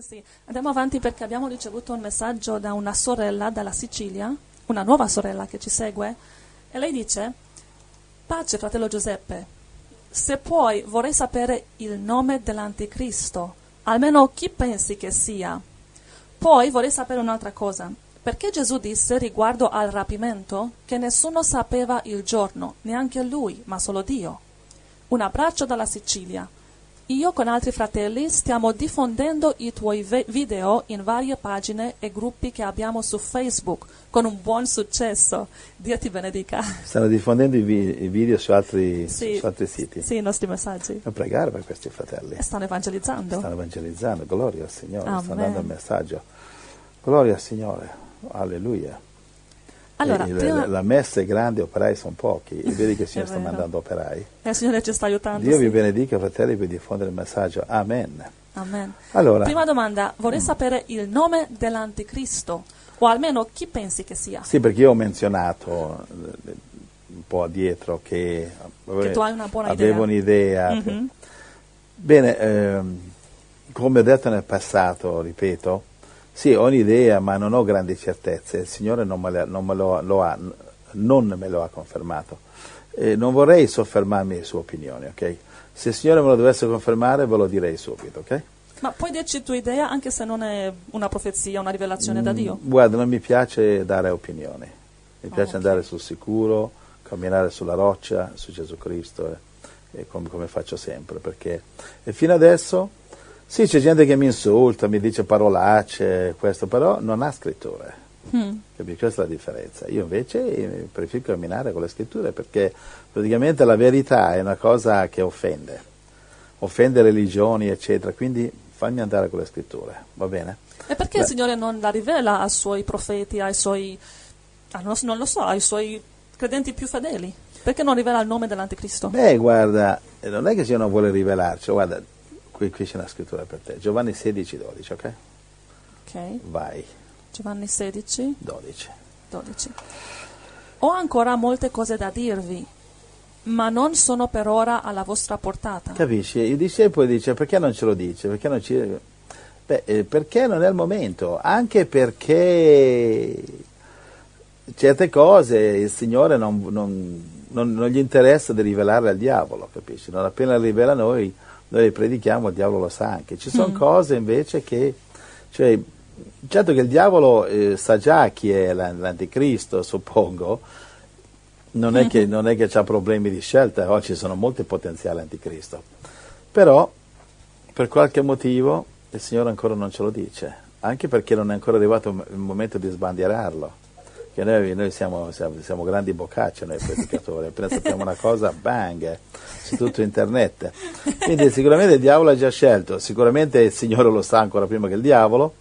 Sì, andiamo avanti perché abbiamo ricevuto un messaggio da una sorella dalla Sicilia, una nuova sorella che ci segue, e lei dice, pace fratello Giuseppe, se puoi vorrei sapere il nome dell'anticristo, almeno chi pensi che sia. Poi vorrei sapere un'altra cosa, perché Gesù disse riguardo al rapimento che nessuno sapeva il giorno, neanche lui, ma solo Dio. Un abbraccio dalla Sicilia. Io con altri fratelli stiamo diffondendo i tuoi video in varie pagine e gruppi che abbiamo su Facebook con un buon successo. Dio ti benedica. Stanno diffondendo i, vi- i video su altri, Sì. su altri siti. Sì, i nostri messaggi. A pregare per questi fratelli. E stanno evangelizzando. Stanno evangelizzando, gloria al Signore, stanno Amen. dando il messaggio. Gloria al Signore, alleluia. Allora, E il- prima- La messa è grande, operai sono pochi, e vedi che il Signore sta mandando operai. e il Signore ci sta aiutando. Dio sì. vi benedica, fratelli, per diffondere il messaggio. Amen. Amen. Allora, Prima domanda, vorrei sapere il nome dell'anticristo, o almeno chi pensi che sia. sì, perché io ho menzionato eh, un po' dietro che, Che tu hai una buona avevo idea. un'idea. Mhm. Bene, ehm, come ho detto nel passato, ripeto, sì, ho un'idea, ma non ho grandi certezze. Il Signore non me, le- non me lo, lo ha, non me lo ha confermato. Eh, non vorrei soffermarmi su opinioni, ok? Se il Signore me lo dovesse confermare, ve lo direi subito, ok? Ma puoi dirci tua idea anche se non è una profezia, una rivelazione da Dio? Mm, Guarda, non mi piace dare opinioni, mi Ah, piace ok. andare sul sicuro, camminare sulla roccia, su Gesù Cristo, e, e come, come faccio sempre, perché e fino adesso, sì, c'è gente che mi insulta, mi dice parolacce, questo, però non ha scritture. Mm. Capisci? Questa è la differenza. Io invece eh, preferisco camminare con le scritture perché praticamente la verità è una cosa che offende, offende religioni, eccetera, quindi fammi andare con le scritture, va bene? E perché Beh. il Signore non la rivela ai suoi profeti, ai suoi, ah, non, lo so, ai suoi credenti più fedeli? Perché non rivela il nome dell'anticristo? Beh, guarda, non è che Dio non vuole rivelarci, guarda, qui, qui c'è una scrittura per te, Giovanni 16, 12, ok? Ok, Vai, Giovanni 16, 12. 12. Ho ancora molte cose da dirvi, ma non sono per ora alla vostra portata. Capisci? Il discepolo dice perché non ce lo dice? Perché non ci... Beh, eh, perché non è il momento, anche perché certe cose il Signore non, non- non- non gli interessa di rivelarle al diavolo, capisci? Non appena le rivela a noi, noi predichiamo, il diavolo lo sa anche. Ci sono Mm. cose invece che, cioè, certo che il diavolo eh, sa già chi è la- l'anticristo, suppongo, non è che, non è che ha problemi di scelta, oggi ci sono molti potenziali anticristo, però per qualche motivo il Signore ancora non ce lo dice, anche perché non è ancora arrivato il momento di sbandierarlo. Che noi, noi siamo, siamo, siamo grandi boccacce, noi predicatori, appena sappiamo una cosa, bang, su tutto internet. Quindi sicuramente il diavolo ha già scelto, sicuramente il Signore lo sa ancora prima che il diavolo,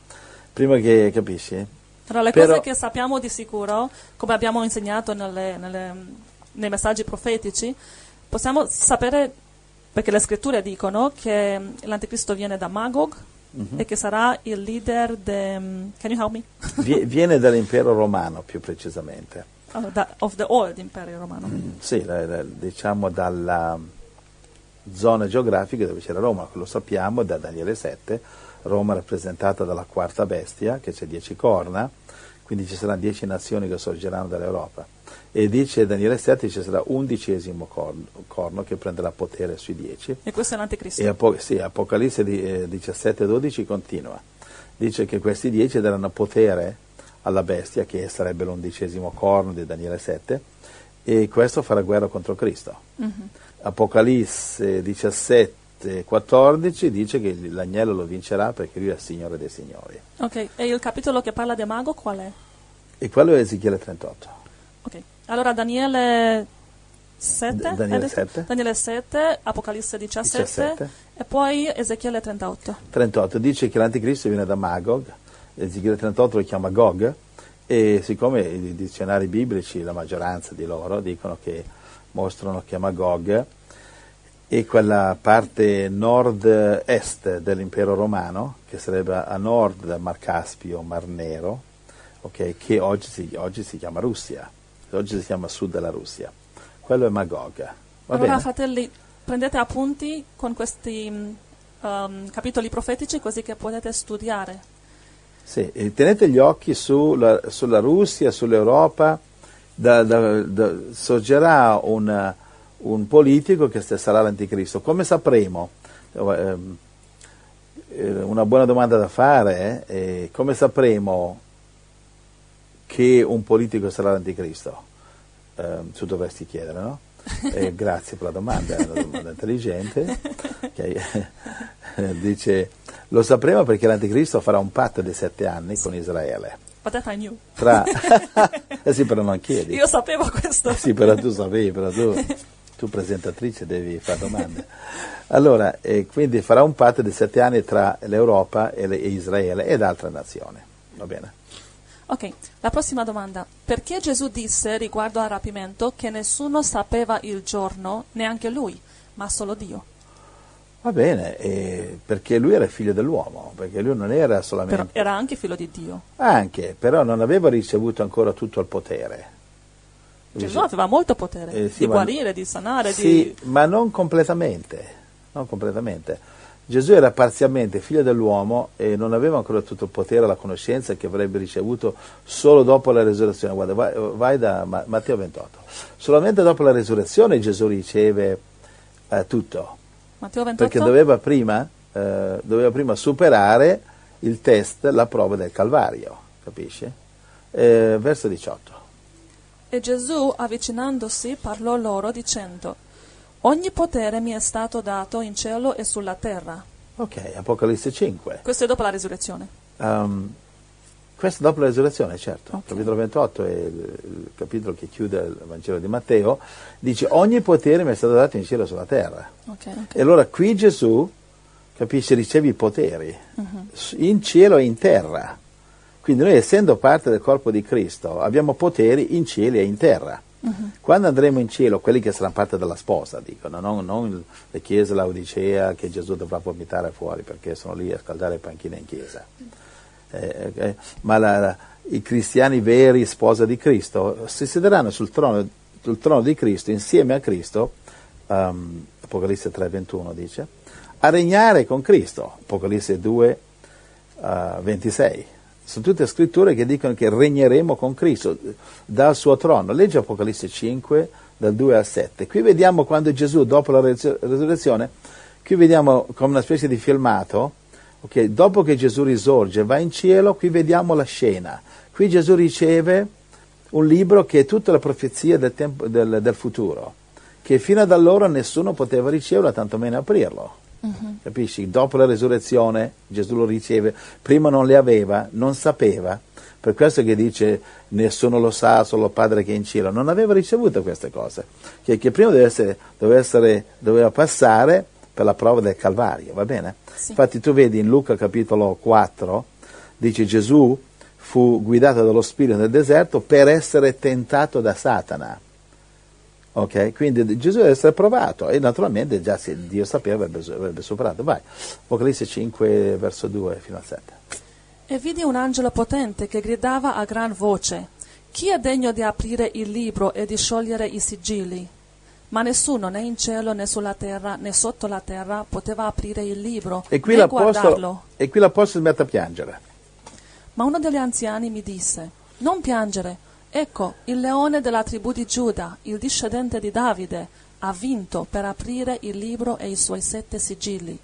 prima che, capisci? Tra le Però- cose che sappiamo di sicuro, come abbiamo insegnato nelle- nelle- nei messaggi profetici, possiamo sapere, perché le scritture dicono che l'anticristo viene da Magog Mhm. e che sarà il leader de... Can you help me? Vie- Viene dall'impero romano più precisamente. Oh, da- of the old Imperio Romano. Sì, la- la- diciamo dalla zona geografica dove c'era Roma, lo sappiamo da Daniele 7, Roma rappresentata dalla quarta bestia, che c'è dieci corna, quindi ci saranno dieci nazioni che sorgeranno dall'Europa. E dice Daniele 7 ci sarà undicesimo corno, corno che prenderà potere sui dieci. E questo è l'anticristo. E Apo- sì, Apocalisse di, eh, 17-12 continua. Dice che questi dieci daranno potere alla bestia, che sarebbe l'undicesimo corno di Daniele 7, e questo farà guerra contro Cristo. Mhm. Apocalisse 17-14 dice che l'agnello lo vincerà perché lui è il Signore dei Signori. Ok, e il capitolo che parla di Mago qual è? E quello è Ezechiele 38. Ok, allora Daniele 7, D- Daniele hai detto? 7. Daniele 7, Apocalisse 17, 17. e poi Ezechiele 38. 38 dice che l'anticristo viene da Magog, Ezechiele 38 lo chiama Gog, e siccome i dizionari biblici, la maggioranza di loro, dicono che mostrano che Magog è quella parte nord-est dell'impero romano, che sarebbe a nord del Mar Caspio, Mar Nero, ok, che oggi si, oggi si chiama Russia, oggi si chiama sud della Russia. Quello è Magog. Va allora, bene? fratelli, prendete appunti con questi um, capitoli profetici così che potete studiare. Sì, tenete gli occhi sulla, sulla Russia, sull'Europa, da, da, da, sorgerà un, un, politico che sarà l'anticristo. Come sapremo? Ehm, eh, una buona domanda da fare è come sapremo che un politico sarà l'anticristo? Eh, tu dovresti chiedere, no? Eh, grazie per la domanda, è una domanda intelligente. Okay. Dice, lo sapremo perché l'anticristo farà un patto di sette anni sì. con Israele. I knew. Tra... eh sì, però non chiedi. Io sapevo questo. Eh sì, però tu sapevi, però tu, tu presentatrice devi fare domande. Allora, eh, quindi farà un patto di sette anni tra l'Europa e, le, e Israele ed altre nazioni. Va bene? Ok, la prossima domanda. Perché Gesù disse riguardo al rapimento che nessuno sapeva il giorno, neanche lui, ma solo Dio? Va bene, eh, perché lui era figlio dell'uomo, perché lui non era solamente... Però era anche figlio di Dio. Anche, però non aveva ricevuto ancora tutto il potere. Gesù aveva molto potere, eh, sì, di guarire, di sanare. Sì, di... ma non completamente, non completamente. Gesù era parzialmente figlio dell'uomo e non aveva ancora tutto il potere e la conoscenza che avrebbe ricevuto solo dopo la resurrezione. Guarda, vai, vai da Matteo 28. Solamente dopo la resurrezione Gesù riceve eh, tutto. Matteo 28? Perché doveva prima, eh, doveva prima, superare il test, la prova del Calvario, capisci? Eh, verso 18. E Gesù, avvicinandosi, parlò loro dicendo Ogni potere mi è stato dato in cielo e sulla terra. Ok, Apocalisse 5. Questo è dopo la risurrezione. Um, questo dopo la risurrezione, certo. Okay. Capitolo 28 è il, il, capitolo che chiude il Vangelo di Matteo. Dice ogni potere mi è stato dato in cielo e sulla terra. Okay, okay. E allora qui Gesù, capisce, riceve i poteri uh-huh. in cielo e in terra. Quindi noi essendo parte del corpo di Cristo abbiamo poteri in cielo e in terra. Quando andremo in cielo, quelli che saranno parte della sposa, dicono, non, non le chiese Laodicea che Gesù dovrà vomitare fuori perché sono lì a scaldare panchine in chiesa. Eh, eh, ma la, la, i cristiani veri, sposa di Cristo, si siederanno sul trono, sul trono di Cristo insieme a Cristo, um, Apocalisse 3:21 dice, a regnare con Cristo, Apocalisse 2, uh, 26 sono tutte scritture che dicono che regneremo con Cristo dal suo trono. Legge Apocalisse 5, dal 2 al 7. Qui vediamo quando Gesù, dopo la resurrezione, qui vediamo come una specie di filmato, okay, dopo che Gesù risorge, va in cielo, qui vediamo la scena. Qui Gesù riceve un libro che è tutta la profezia del, tempo, del, del futuro, che fino ad allora nessuno poteva riceverlo, tantomeno aprirlo. Uh-huh. Capisci? Dopo la risurrezione Gesù lo riceve, prima non le aveva, non sapeva, per questo che dice nessuno lo sa, solo il Padre che è in cielo, non aveva ricevuto queste cose, che, che prima deve essere, doveva, essere, doveva passare per la prova del Calvario, va bene? Sì. Infatti tu vedi in Luca capitolo 4, dice Gesù fu guidato dallo Spirito nel deserto per essere tentato da Satana. Okay? Quindi Gesù deve essere provato e naturalmente già se Dio sapeva avrebbe, avrebbe superato. Vai, Apocalisse 5 verso 2 fino al 7. E vidi un angelo potente che gridava a gran voce, chi è degno di aprire il libro e di sciogliere i sigilli? Ma nessuno, né in cielo né sulla terra né sotto la terra, poteva aprire il libro e qui né guardarlo. E qui l'Apostolo si mette a piangere. Ma uno degli anziani mi disse, non piangere, Ecco, il leone della tribù di Giuda, il discendente di Davide, ha vinto per aprire il libro e i suoi sette sigilli.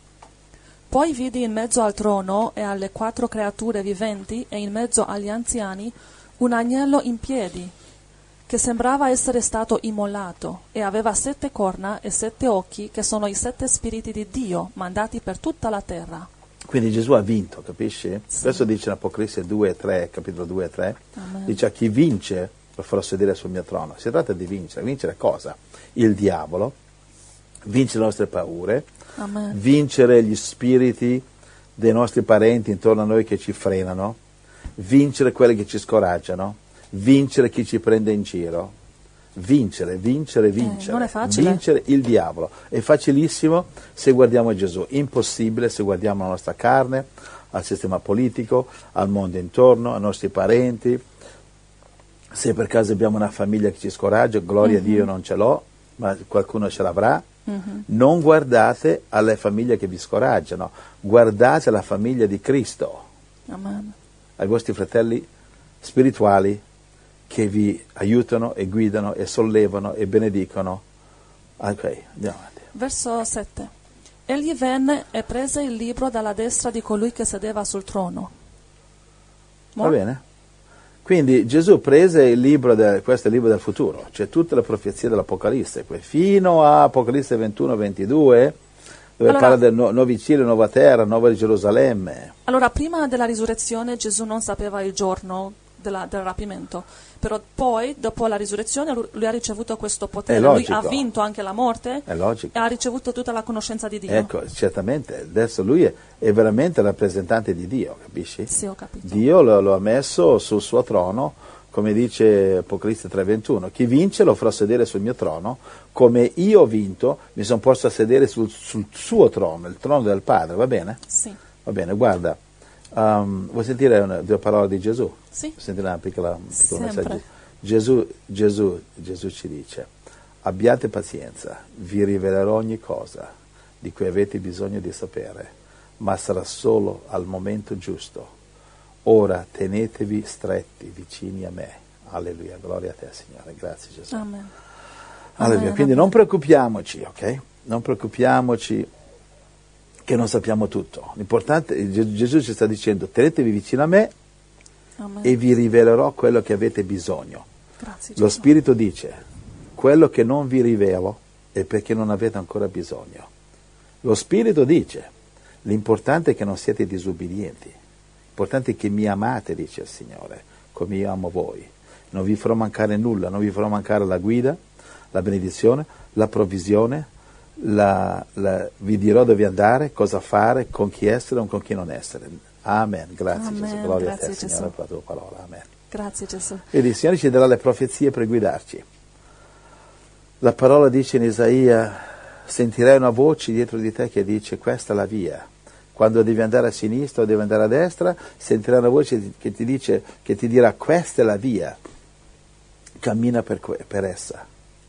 Poi vidi in mezzo al trono e alle quattro creature viventi e in mezzo agli anziani un agnello in piedi, che sembrava essere stato immolato, e aveva sette corna e sette occhi, che sono i sette spiriti di Dio mandati per tutta la terra. Quindi Gesù ha vinto, capisci? Sì. Questo dice in Apocalisse 2 e 3, capitolo 2 e 3. Amen. Dice a chi vince lo farò sedere sul mio trono. Si tratta di vincere. Vincere cosa? Il diavolo, vincere le nostre paure, Amen. vincere gli spiriti dei nostri parenti intorno a noi che ci frenano, vincere quelli che ci scoraggiano, vincere chi ci prende in giro, vincere, vincere, vincere. Eh. Vincere il diavolo. È facilissimo se guardiamo Gesù, impossibile se guardiamo la nostra carne, al sistema politico, al mondo intorno, ai nostri parenti. Se per caso abbiamo una famiglia che ci scoraggia, gloria mm-hmm. a Dio non ce l'ho, ma qualcuno ce l'avrà. Non guardate alle famiglie che vi scoraggiano, guardate la famiglia di Cristo, Amen. ai vostri fratelli spirituali che vi aiutano e guidano e sollevano e benedicono. Ok, andiamo avanti. Verso 7. Egli venne e prese il libro dalla destra di colui che sedeva sul trono. Va More? bene? Quindi Gesù prese il libro, del- questo è il libro del futuro, c'è tutte le profezie dell'Apocalisse, fino a Apocalisse 21-22, dove Allora- parla del nu- nuovi cieli, nuova terra, nuova Gerusalemme. Allora, prima della risurrezione Gesù non sapeva il giorno della- del rapimento, però poi, dopo la risurrezione, lu- lui ha ricevuto questo potere, lui ha vinto anche la morte È logico. e ha ricevuto tutta la conoscenza di Dio. Ecco, certamente, adesso lui è, è veramente rappresentante di Dio, capisci? Sì, ho capito. Dio lo, lo ha messo sul suo trono, come dice Apocalisse 3:21, chi vince lo farò sedere sul mio trono, come io ho vinto mi sono posto a sedere sul, sul suo trono, il trono del Padre, va bene? Sì, Va bene, guarda, um, vuoi sentire una, due parole di Gesù? sì, sentire una piccola, un piccolo messaggio? Gesù, Gesù, Gesù ci dice, abbiate pazienza, vi rivelerò ogni cosa di cui avete bisogno di sapere, ma sarà solo al momento giusto. Ora tenetevi stretti vicini a me. Alleluia, gloria a te Signore, grazie Gesù. Amen. Alleluia. Amen, Quindi non preoccupiamoci, ok? Non preoccupiamoci che non sappiamo tutto. L'importante, Ge- Gesù ci sta dicendo, tenetevi vicino a me Amen. e vi rivelerò quello che avete bisogno. Grazie Lo. Spirito dice, quello che non vi rivelo è perché non avete ancora bisogno. Lo Spirito dice, l'importante è che non siete disubbidienti, l'importante è che mi amate, dice il Signore, come io amo voi. Non vi farò mancare nulla, non vi farò mancare la guida, la benedizione, la provvisione, la- la- vi dirò dove andare, cosa fare, con chi essere o con chi non essere. Amen. Grazie Amen. Gesù. Gloria a Grazie, te, Signore, Gesù. per la tua parola. Amen. Grazie Gesù. Vedi, il Signore ci darà le profezie per guidarci. La parola dice in Isaia, sentirai una voce dietro di te che dice questa è la via. Quando devi andare a sinistra o devi andare a destra, sentirai una voce che ti, dice, che ti dirà questa è la via. Cammina per, per essa.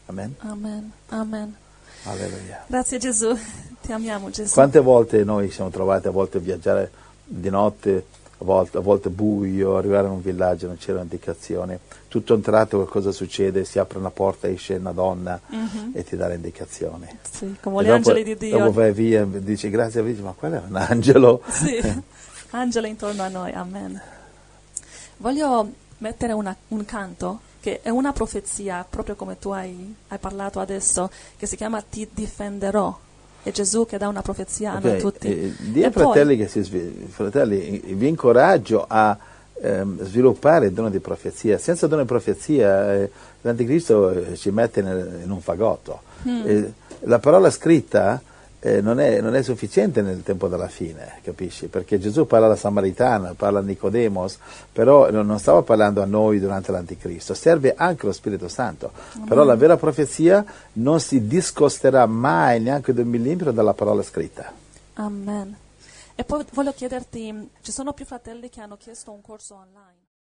Amen. Amen. Amen. Alleluia. Grazie Gesù. Ti amiamo Gesù. Quante volte noi siamo trovati a volte a viaggiare di notte, a volte, a volte buio, arrivare in un villaggio, non c'erano indicazioni. Tutto un tratto qualcosa succede, si apre una porta, esce una donna e ti dà le indicazioni. Sì, come E gli dopo, angeli di Dio. dopo vai via e dici grazie a Dio, ma quello è un angelo. Sì, angeli intorno a noi, amen. Voglio mettere una- un canto che è una profezia, proprio come tu hai, hai parlato adesso, che si chiama Ti difenderò. È Gesù che dà una profezia a noi tutti. eh, dì ai E poi- fratelli che si fratelli, vi incoraggio a ehm, sviluppare il dono di profezia. Senza dono di profezia eh, l'anticristo eh, ci mette nel- in un fagotto. Hmm. Eh, la parola scritta eh, non, è, non è sufficiente nel tempo della fine, capisci? Perché Gesù parla alla Samaritana, parla a Nicodemos, però non non stava parlando a noi durante l'anticristo, serve anche lo Spirito Santo. Però la vera profezia non si discosterà mai neanche di un millimetro dalla parola scritta. Amen. E poi voglio chiederti, ci sono più fratelli che hanno chiesto un corso online.